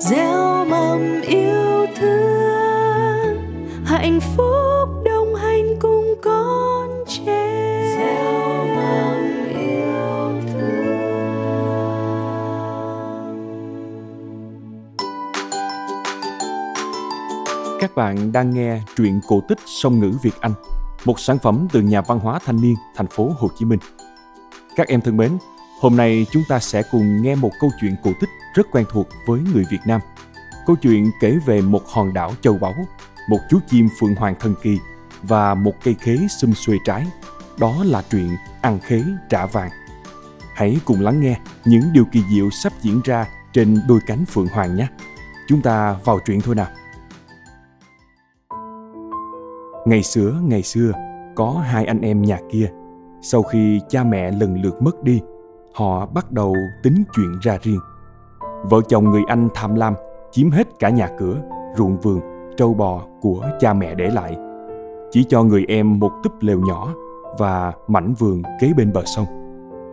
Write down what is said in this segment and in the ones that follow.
gieo mầm yêu thương hạnh phúc đồng hành cùng con trẻ gieo mầm yêu thương Các bạn đang nghe truyện cổ tích song ngữ Việt Anh, một sản phẩm từ nhà văn hóa thanh niên thành phố Hồ Chí Minh. Các em thân mến, hôm nay chúng ta sẽ cùng nghe một câu chuyện cổ tích rất quen thuộc với người Việt Nam. Câu chuyện kể về một hòn đảo châu báu, một chú chim phượng hoàng thần kỳ và một cây khế xum xuê trái. Đó là chuyện ăn khế trả vàng. Hãy cùng lắng nghe những điều kỳ diệu sắp diễn ra trên đôi cánh phượng hoàng nhé. Chúng ta vào chuyện thôi nào. Ngày xưa, ngày xưa, có hai anh em nhà kia. Sau khi cha mẹ lần lượt mất đi, họ bắt đầu tính chuyện ra riêng. Vợ chồng người anh tham lam, chiếm hết cả nhà cửa, ruộng vườn, trâu bò của cha mẹ để lại. Chỉ cho người em một túp lều nhỏ và mảnh vườn kế bên bờ sông.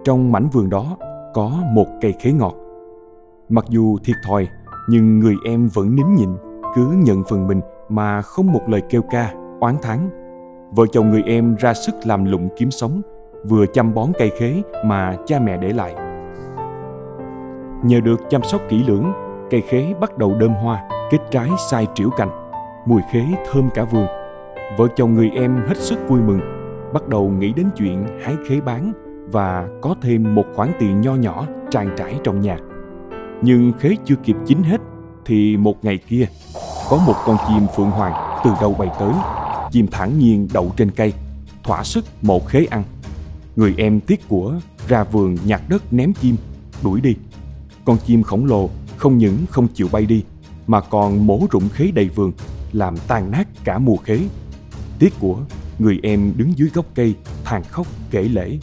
Trong mảnh vườn đó có một cây khế ngọt. Mặc dù thiệt thòi, nhưng người em vẫn nín nhịn, cứ nhận phần mình mà không một lời kêu ca, oán thán. Vợ chồng người em ra sức làm lụng kiếm sống, vừa chăm bón cây khế mà cha mẹ để lại. Nhờ được chăm sóc kỹ lưỡng, cây khế bắt đầu đơm hoa, kết trái sai triểu cành. Mùi khế thơm cả vườn. Vợ chồng người em hết sức vui mừng, bắt đầu nghĩ đến chuyện hái khế bán và có thêm một khoản tiền nho nhỏ trang trải trong nhà. Nhưng khế chưa kịp chín hết thì một ngày kia có một con chim phượng hoàng từ đâu bay tới. Chim thản nhiên đậu trên cây, thỏa sức một khế ăn. Người em tiếc của ra vườn nhặt đất ném chim, đuổi đi. Con chim khổng lồ không những không chịu bay đi mà còn mổ rụng khế đầy vườn, làm tan nát cả mùa khế. Tiếc của người em đứng dưới gốc cây than khóc kể lễ.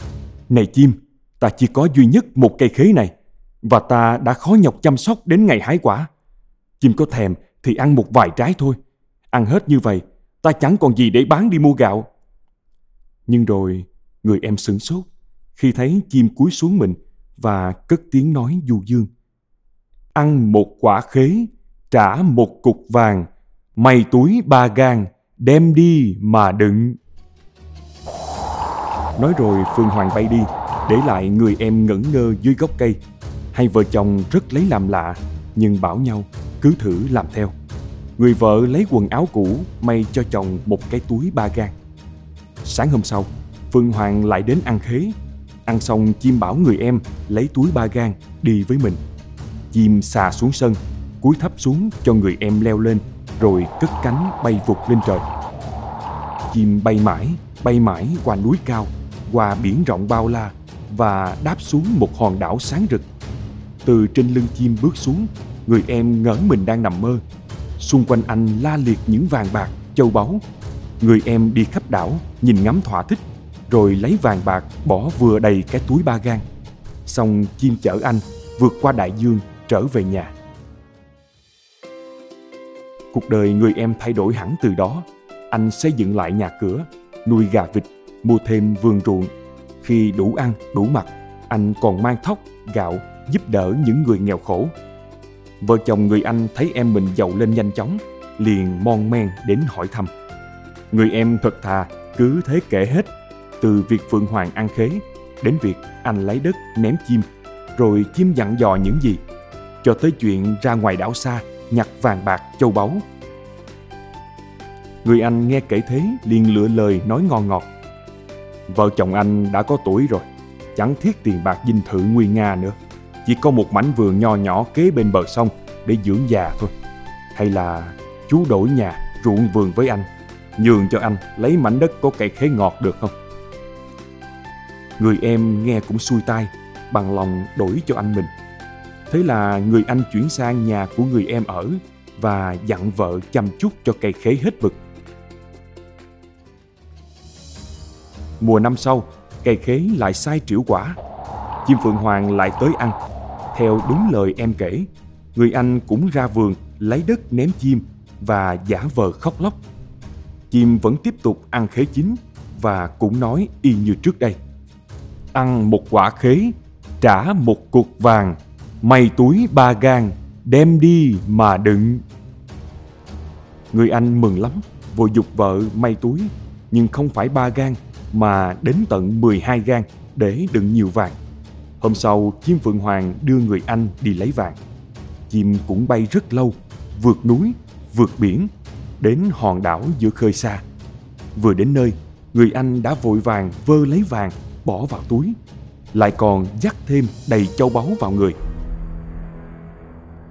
Này chim, ta chỉ có duy nhất một cây khế này và ta đã khó nhọc chăm sóc đến ngày hái quả. Chim có thèm thì ăn một vài trái thôi. Ăn hết như vậy, ta chẳng còn gì để bán đi mua gạo. Nhưng rồi, người em sửng sốt khi thấy chim cúi xuống mình và cất tiếng nói du dương. Ăn một quả khế, trả một cục vàng, mày túi ba gang, đem đi mà đựng. Nói rồi Phương Hoàng bay đi, để lại người em ngẩn ngơ dưới gốc cây. Hai vợ chồng rất lấy làm lạ, nhưng bảo nhau cứ thử làm theo. Người vợ lấy quần áo cũ may cho chồng một cái túi ba gang. Sáng hôm sau, Phương Hoàng lại đến ăn khế. Ăn xong chim bảo người em lấy túi ba gang đi với mình. Chim xà xuống sân, cúi thấp xuống cho người em leo lên, rồi cất cánh bay vụt lên trời. Chim bay mãi, bay mãi qua núi cao, qua biển rộng bao la và đáp xuống một hòn đảo sáng rực. Từ trên lưng chim bước xuống, người em ngỡ mình đang nằm mơ. Xung quanh anh la liệt những vàng bạc, châu báu. Người em đi khắp đảo, nhìn ngắm thỏa thích, rồi lấy vàng bạc bỏ vừa đầy cái túi ba gang. Xong chim chở anh vượt qua đại dương trở về nhà. Cuộc đời người em thay đổi hẳn từ đó. Anh xây dựng lại nhà cửa, nuôi gà vịt, mua thêm vườn ruộng. Khi đủ ăn, đủ mặc, anh còn mang thóc, gạo giúp đỡ những người nghèo khổ. Vợ chồng người anh thấy em mình giàu lên nhanh chóng, liền mon men đến hỏi thăm. Người em thật thà cứ thế kể hết, từ việc Phượng Hoàng ăn khế đến việc anh lấy đất ném chim, rồi chim dặn dò những gì, cho tới chuyện ra ngoài đảo xa nhặt vàng bạc châu báu. Người anh nghe kể thế liền lựa lời nói ngon ngọt. Vợ chồng anh đã có tuổi rồi, chẳng thiết tiền bạc dinh thự nguy nga nữa. Chỉ có một mảnh vườn nho nhỏ kế bên bờ sông để dưỡng già thôi. Hay là chú đổi nhà, ruộng vườn với anh, nhường cho anh lấy mảnh đất có cây khế ngọt được không? Người em nghe cũng xuôi tai, bằng lòng đổi cho anh mình. Thế là người anh chuyển sang nhà của người em ở và dặn vợ chăm chút cho cây khế hết vực. Mùa năm sau, cây khế lại sai triểu quả. Chim Phượng Hoàng lại tới ăn. Theo đúng lời em kể, người anh cũng ra vườn lấy đất ném chim và giả vờ khóc lóc. Chim vẫn tiếp tục ăn khế chín và cũng nói y như trước đây. Ăn một quả khế, trả một cục vàng, may túi ba gang, đem đi mà đựng. Người anh mừng lắm, vội dục vợ may túi, nhưng không phải ba gan mà đến tận 12 gan để đựng nhiều vàng. Hôm sau, chim Phượng Hoàng đưa người anh đi lấy vàng. Chim cũng bay rất lâu, vượt núi, vượt biển, đến hòn đảo giữa khơi xa. Vừa đến nơi, người anh đã vội vàng vơ lấy vàng, bỏ vào túi, lại còn dắt thêm đầy châu báu vào người.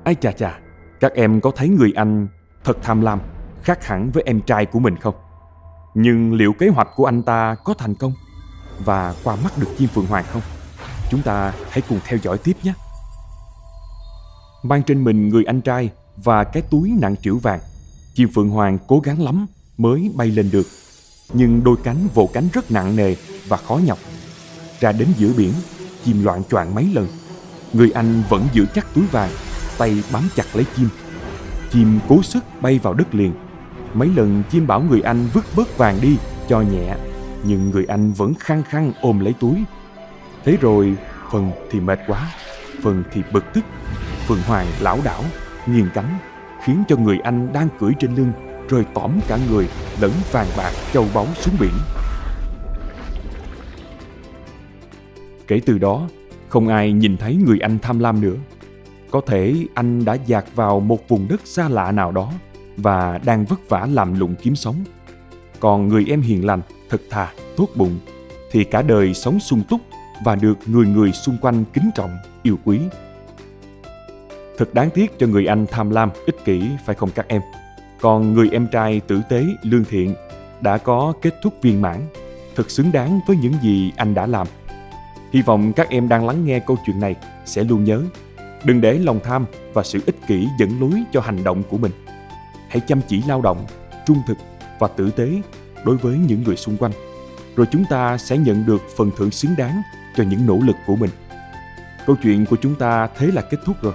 Ai chà chà, các em có thấy người anh thật tham lam, khác hẳn với em trai của mình không? Nhưng liệu kế hoạch của anh ta có thành công và qua mắt được chim phượng hoàng không? Chúng ta hãy cùng theo dõi tiếp nhé. Mang trên mình người anh trai và cái túi nặng trĩu vàng, chim phượng hoàng cố gắng lắm mới bay lên được. Nhưng đôi cánh vỗ cánh rất nặng nề và khó nhọc. Ra đến giữa biển, chim loạn choạng mấy lần. Người anh vẫn giữ chắc túi vàng, tay bám chặt lấy chim. Chim cố sức bay vào đất liền. Mấy lần chim bảo người anh vứt bớt vàng đi cho nhẹ, nhưng người anh vẫn khăng khăng ôm lấy túi. Thế rồi, phần thì mệt quá, phần thì bực tức. Phượng Hoàng lão đảo, nghiêng cánh, khiến cho người anh đang cưỡi trên lưng rơi tỏm cả người lẫn vàng bạc châu báu xuống biển. Kể từ đó, không ai nhìn thấy người anh tham lam nữa. Có thể anh đã dạt vào một vùng đất xa lạ nào đó và đang vất vả làm lụng kiếm sống. Còn người em hiền lành, thật thà, tốt bụng thì cả đời sống sung túc và được người người xung quanh kính trọng, yêu quý. Thật đáng tiếc cho người anh tham lam, ích kỷ phải không các em? Còn người em trai tử tế, lương thiện đã có kết thúc viên mãn, thật xứng đáng với những gì anh đã làm. Hy vọng các em đang lắng nghe câu chuyện này sẽ luôn nhớ, đừng để lòng tham và sự ích kỷ dẫn lối cho hành động của mình. Hãy chăm chỉ lao động, trung thực và tử tế đối với những người xung quanh, rồi chúng ta sẽ nhận được phần thưởng xứng đáng cho những nỗ lực của mình. Câu chuyện của chúng ta thế là kết thúc rồi.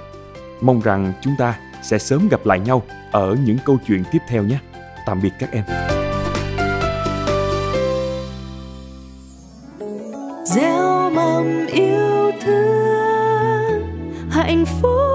Mong rằng chúng ta sẽ sớm gặp lại nhau ở những câu chuyện tiếp theo nhé. Tạm biệt các em. hạnh phúc